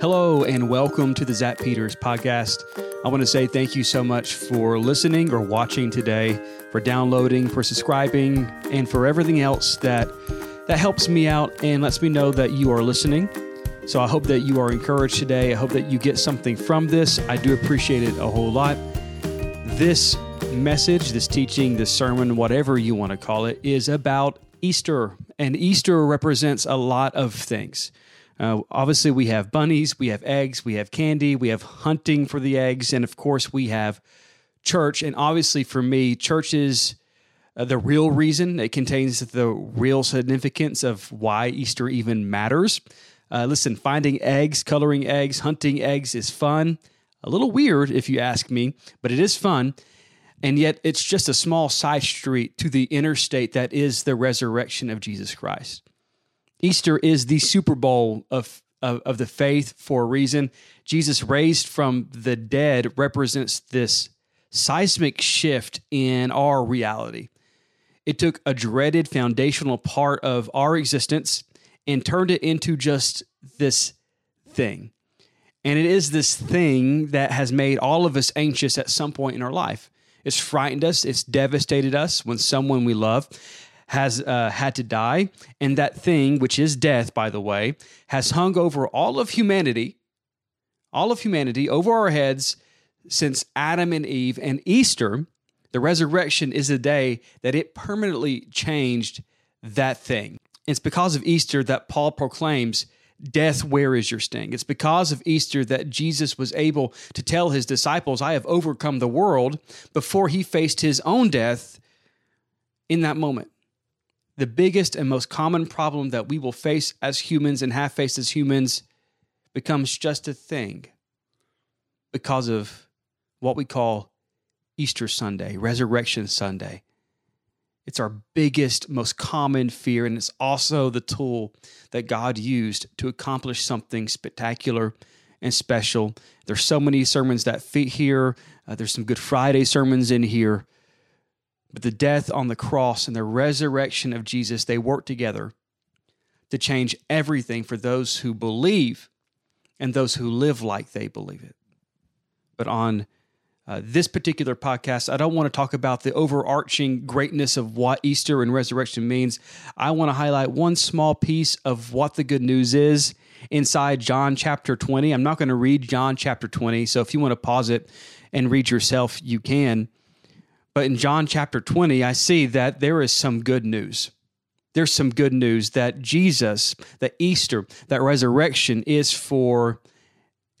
Hello, and welcome to the Zach Peters podcast. I want to say thank you so much for listening or watching today, for downloading, for subscribing, and for everything else that that helps me out and lets me know that you are listening. So I hope that you are encouraged today. I hope that you get something from this. I do appreciate it a whole lot. This message, this teaching, this sermon, whatever you want to call it, is about Easter. And Easter represents a lot of things. Uh, obviously, we have bunnies, we have eggs, we have candy, we have hunting for the eggs, and of course, we have church. And obviously, for me, church is uh, the real reason. It contains the real significance of why Easter even matters. Uh, listen, finding eggs, coloring eggs, hunting eggs is fun. A little weird, if you ask me, but it is fun. And yet, it's just a small side street to the interstate that is the resurrection of Jesus Christ. Easter is the Super Bowl of, of, of the faith for a reason. Jesus raised from the dead represents this seismic shift in our reality. It took a dreaded foundational part of our existence and turned it into just this thing. And it is this thing that has made all of us anxious at some point in our life. It's frightened us, it's devastated us when someone we love has uh, had to die. And that thing, which is death, by the way, has hung over all of humanity, all of humanity over our heads since Adam and Eve. And Easter, the resurrection, is the day that it permanently changed that thing. It's because of Easter that Paul proclaims, Death, where is your sting? It's because of Easter that Jesus was able to tell his disciples, I have overcome the world before he faced his own death in that moment the biggest and most common problem that we will face as humans and have faced as humans becomes just a thing because of what we call Easter Sunday, Resurrection Sunday. It's our biggest, most common fear, and it's also the tool that God used to accomplish something spectacular and special. There's so many sermons that fit here. Uh, there's some Good Friday sermons in here. But the death on the cross and the resurrection of Jesus, they work together to change everything for those who believe and those who live like they believe it. But on uh, this particular podcast, I don't want to talk about the overarching greatness of what Easter and resurrection means. I want to highlight one small piece of what the good news is inside John chapter 20. I'm not going to read John chapter 20, so if you want to pause it and read yourself, you can. But in John chapter 20, I see that there is some good news. There's some good news that Jesus, that Easter, that resurrection is for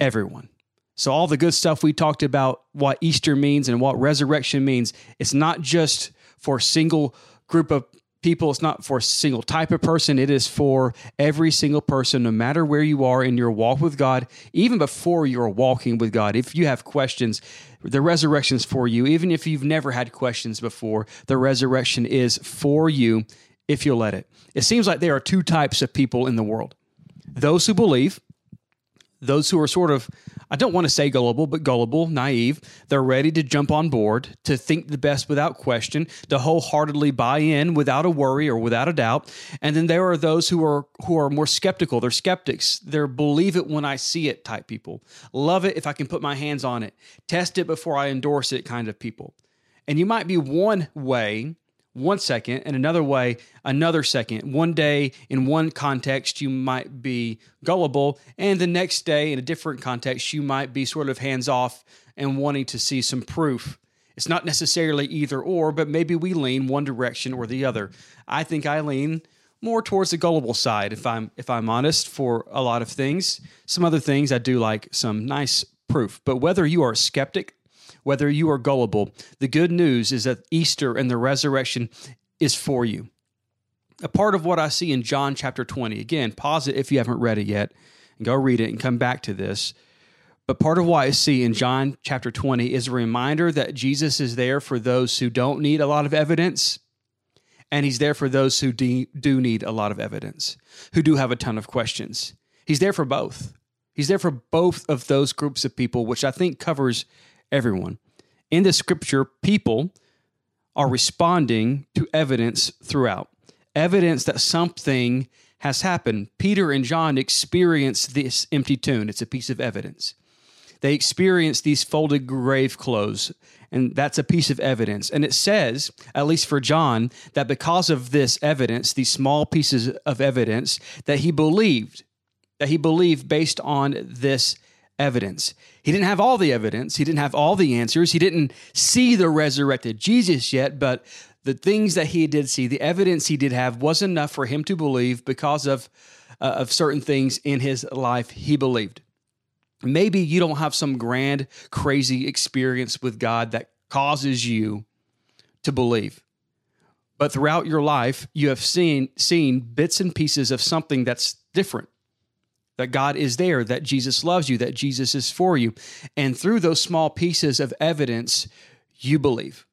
everyone. So, all the good stuff we talked about, what Easter means and what resurrection means, it's not just for a single group of people. It's not for a single type of person. It is for every single person, no matter where you are in your walk with God, even before you're walking with God. If you have questions, the resurrection is for you. Even if you've never had questions before, the resurrection is for you if you'll let it. It seems like there are two types of people in the world those who believe, those who are sort of I don't want to say gullible, but gullible, naive. They're ready to jump on board, to think the best without question, to wholeheartedly buy in without a worry or without a doubt. And then there are those who are who are more skeptical. They're skeptics. They're believe it when I see it type people. Love it if I can put my hands on it. Test it before I endorse it kind of people. And you might be one way one second, and another way, another second. One day, in one context, you might be gullible, and the next day, in a different context, you might be sort of hands off and wanting to see some proof. It's not necessarily either or, but maybe we lean one direction or the other. I think I lean more towards the gullible side if I'm if I'm honest for a lot of things. Some other things I do like some nice proof. But whether you are a skeptic whether you are gullible. The good news is that Easter and the resurrection is for you. A part of what I see in John chapter 20, again, pause it if you haven't read it yet and go read it and come back to this. But part of what I see in John chapter 20 is a reminder that Jesus is there for those who don't need a lot of evidence, and he's there for those who do need a lot of evidence, who do have a ton of questions. He's there for both. He's there for both of those groups of people, which I think covers everyone. In the scripture, people are responding to evidence throughout. Evidence that something has happened. Peter and John experience this empty tomb. It's a piece of evidence. They experience these folded grave clothes, and that's a piece of evidence. And it says, at least for John, that because of this evidence, these small pieces of evidence, that he believed, that he believed based on this evidence. He didn't have all the evidence, he didn't have all the answers, he didn't see the resurrected Jesus yet, but the things that he did see, the evidence he did have, was enough for him to believe because of, uh, of certain things in his life he believed. Maybe you don't have some grand, crazy experience with God that causes you to believe. But throughout your life, you have seen, seen bits and pieces of something that's different. That God is there, that Jesus loves you, that Jesus is for you. And through those small pieces of evidence, you believe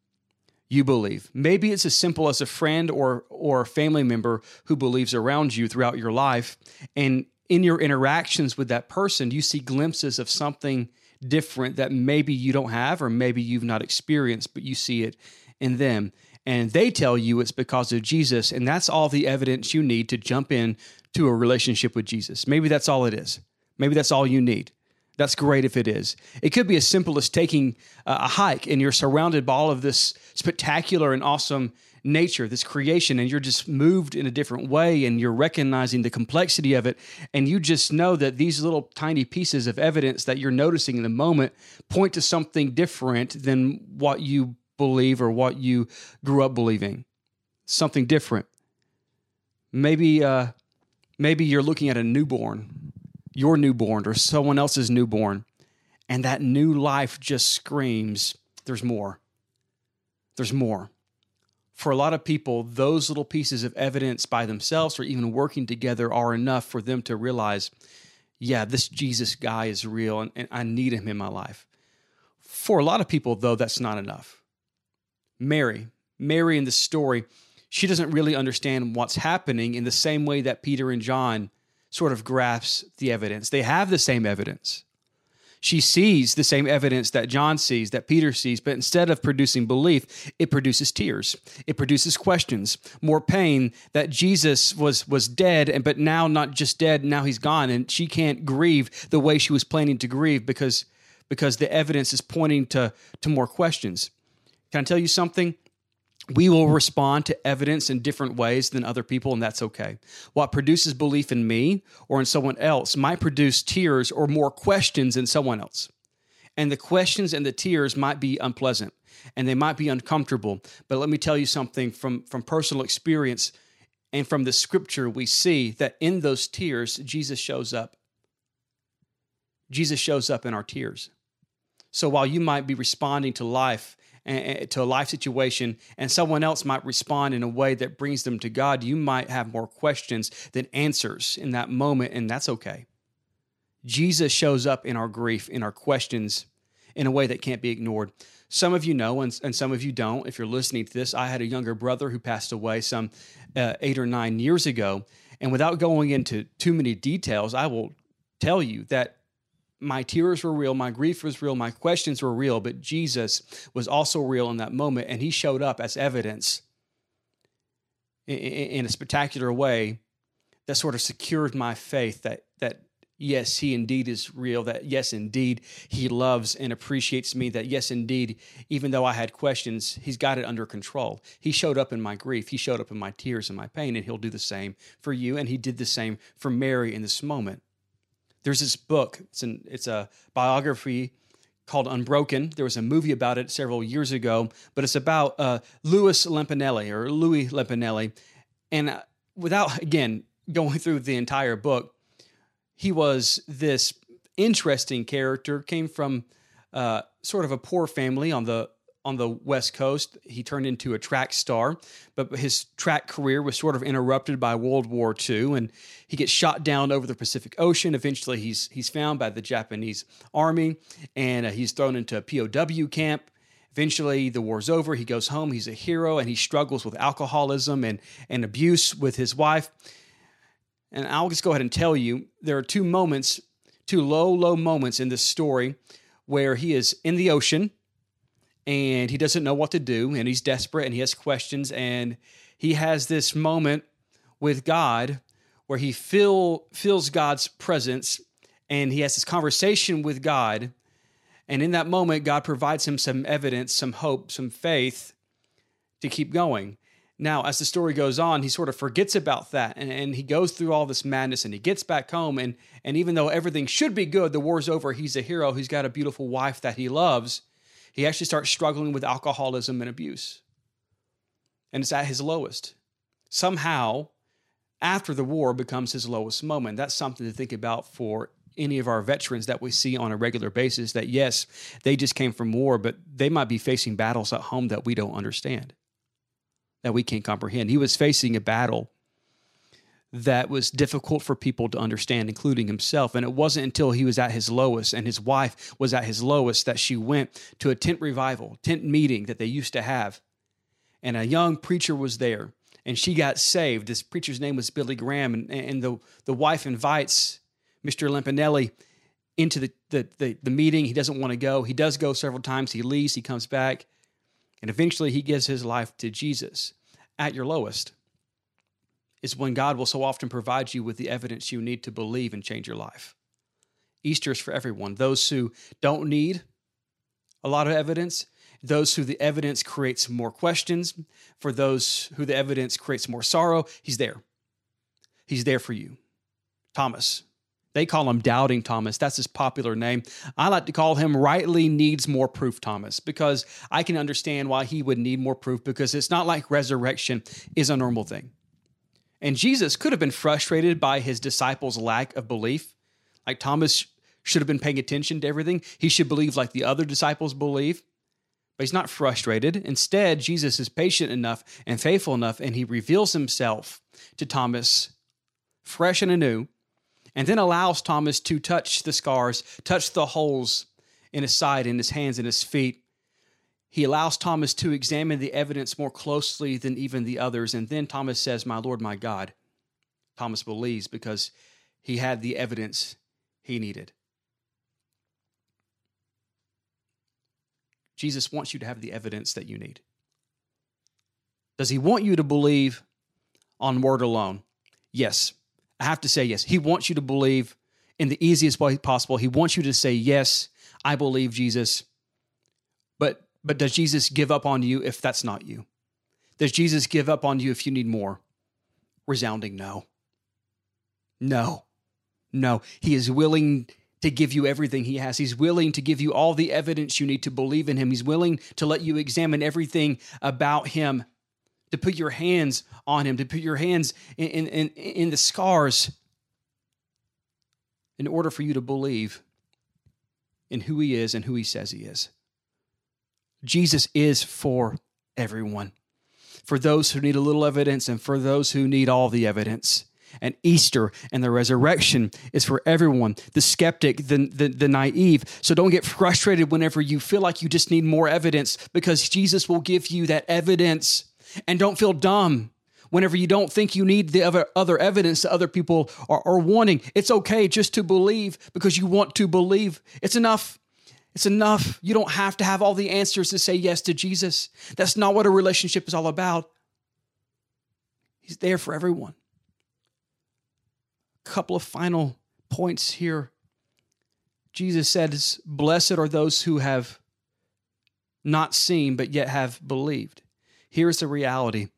you believe. Maybe it's as simple as a friend or or a family member who believes around you throughout your life and in your interactions with that person you see glimpses of something different that maybe you don't have or maybe you've not experienced but you see it in them and they tell you it's because of Jesus and that's all the evidence you need to jump in to a relationship with Jesus. Maybe that's all it is. Maybe that's all you need. That's great if it is. It could be as simple as taking a hike and you're surrounded by all of this spectacular and awesome nature, this creation, and you're just moved in a different way and you're recognizing the complexity of it. And you just know that these little tiny pieces of evidence that you're noticing in the moment point to something different than what you believe or what you grew up believing. Something different. Maybe, uh, maybe you're looking at a newborn your newborn or someone else's newborn, and that new life just screams, There's more. There's more. For a lot of people, those little pieces of evidence by themselves or even working together are enough for them to realize, yeah, this Jesus guy is real and, and I need him in my life. For a lot of people, though, that's not enough. Mary, Mary in the story, she doesn't really understand what's happening in the same way that Peter and John sort of grasps the evidence. They have the same evidence. She sees the same evidence that John sees, that Peter sees, but instead of producing belief, it produces tears. It produces questions, more pain that Jesus was was dead and but now not just dead, now he's gone and she can't grieve the way she was planning to grieve because because the evidence is pointing to to more questions. Can I tell you something? We will respond to evidence in different ways than other people, and that's okay. What produces belief in me or in someone else might produce tears or more questions in someone else. And the questions and the tears might be unpleasant and they might be uncomfortable. But let me tell you something from, from personal experience and from the scripture, we see that in those tears, Jesus shows up. Jesus shows up in our tears. So while you might be responding to life to a life situation and someone else might respond in a way that brings them to God, you might have more questions than answers in that moment, and that's okay. Jesus shows up in our grief, in our questions, in a way that can't be ignored. Some of you know, and, and some of you don't. If you're listening to this, I had a younger brother who passed away some uh, eight or nine years ago. And without going into too many details, I will tell you that my tears were real, my grief was real, my questions were real, but Jesus was also real in that moment, and he showed up as evidence in, a spectacular way that sort of secured my faith that that yes, he indeed is real, that yes, indeed, he loves and appreciates me, that yes, indeed, even though I had questions, he's got it under control. He showed up in my grief, he showed up in my tears and my pain, and he'll do the same for you, and he did the same for Mary in this moment. There's this book. It's an it's a biography called Unbroken. There was a movie about it several years ago, but it's about uh, Louis Lampanelli or Louis Lampanelli, and uh, without again going through the entire book, he was this interesting character. Came from uh, sort of a poor family on the on the West Coast. He turned into a track star, but his track career was sort of interrupted by World War II, and he gets shot down over the Pacific Ocean. Eventually, he's he's found by the Japanese army, and uh, he's thrown into a POW camp. Eventually, the war's over. He goes home. He's a hero, and he struggles with alcoholism and and abuse with his wife. And I'll just go ahead and tell you there are two moments, two low, low moments in this story where he is in the ocean and he doesn't know what to do and he's desperate and he has questions and he has this moment with God where he feel, feels God's presence and he has this conversation with God. And in that moment, God provides him some evidence, some hope, some faith to keep going. Now, as the story goes on, he sort of forgets about that and, and, he goes through all this madness and he gets back home. And, and even though everything should be good, the war's over, he's a hero, he's got a beautiful wife that he loves, he actually starts struggling with alcoholism and abuse. And it's at his lowest. Somehow, after the war becomes his lowest moment. That's something to think about for any of our veterans that we see on a regular basis that yes, they just came from war, but they might be facing battles at home that we don't understand that we can't comprehend. He was facing a battle that was difficult for people to understand, including himself. And it wasn't until he was at his lowest and his wife was at his lowest that she went to a tent revival, tent meeting that they used to have. And a young preacher was there and she got saved. This preacher's name was Billy Graham. And, and the, the wife invites Mr. Lampanelli into the, the, the, the meeting. He doesn't want to go. He does go several times. He leaves, he comes back. And eventually he gives his life to Jesus. At your lowest is when God will so often provide you with the evidence you need to believe and change your life. Easter is for everyone. Those who don't need a lot of evidence, those who the evidence creates more questions, for those who the evidence creates more sorrow, he's there. He's there for you. Thomas, they call him Doubting Thomas. That's his popular name. I like to call him Rightly Needs More Proof Thomas because I can understand why he would need more proof because it's not like resurrection is a normal thing. And Jesus could have been frustrated by his disciples' lack of belief. Like Thomas should have been paying attention to everything. He should believe like the other disciples believe. But he's not frustrated. Instead, Jesus is patient enough and faithful enough, and he reveals himself to Thomas fresh and anew and then allows Thomas to touch the scars, touch the holes in his side, in his hands, and his feet. He allows Thomas to examine the evidence more closely than even the others. And then Thomas says, My Lord, my God. Thomas believes because he had the evidence he needed. Jesus wants you to have the evidence that you need. Does he want you to believe on word alone? Yes. I have to say yes. He wants you to believe in the easiest way possible. He wants you to say, Yes, I believe Jesus. But but does Jesus give up on you if that's not you? Does Jesus give up on you if you need more? Resounding no. No. No. He is willing to give you everything he has. He's willing to give you all the evidence you need to believe in him. He's willing to let you examine everything about him to put your hands on him, to put your hands in, in, in, the scars in order for you to believe in who he is and who he says he is. Jesus is for everyone, for those who need a little evidence and for those who need all the evidence. And Easter and the resurrection is for everyone the skeptic, the, the, the naive. So don't get frustrated whenever you feel like you just need more evidence because Jesus will give you that evidence and don't feel dumb whenever you don't think you need the other, other evidence that other people are, are wanting. It's okay just to believe because you want to believe. It's enough. It's enough. You don't have to have all the answers to say yes to Jesus. That's not what a relationship is all about. He's there for everyone. A couple of final points here. Jesus says, Blessed are those who have not seen, but yet have believed. Here's the reality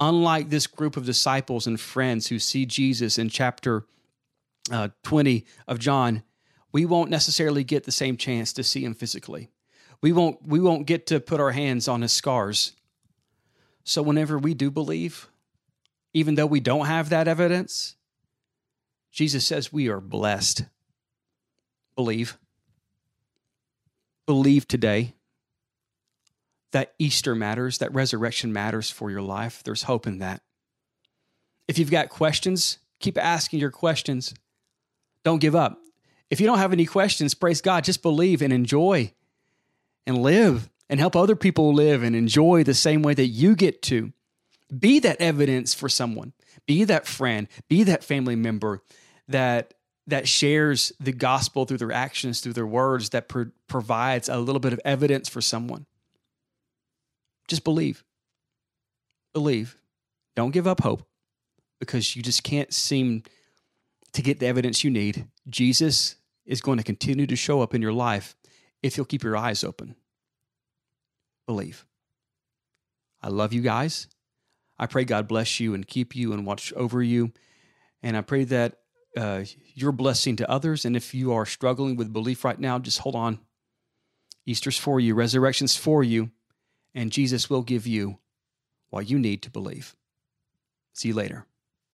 unlike this group of disciples and friends who see Jesus in chapter uh, 20 of John, we won't necessarily get the same chance to see him physically. We won't, we won't get to put our hands on his scars. So, whenever we do believe, even though we don't have that evidence, Jesus says we are blessed. Believe. Believe today that Easter matters, that resurrection matters for your life. There's hope in that. If you've got questions, keep asking your questions. Don't give up. If you don't have any questions, praise God, just believe and enjoy and live and help other people live and enjoy the same way that you get to. Be that evidence for someone. Be that friend, be that family member that that shares the gospel through their actions, through their words, that pro- provides a little bit of evidence for someone. Just believe. Believe. Don't give up hope. because you just can't seem to get the evidence you need, Jesus is going to continue to show up in your life if you'll keep your eyes open. Believe. I love you guys. I pray God bless you and keep you and watch over you. And I pray that uh, you're a blessing to others. And if you are struggling with belief right now, just hold on. Easter's for you, resurrection's for you, and Jesus will give you what you need to believe. See you later.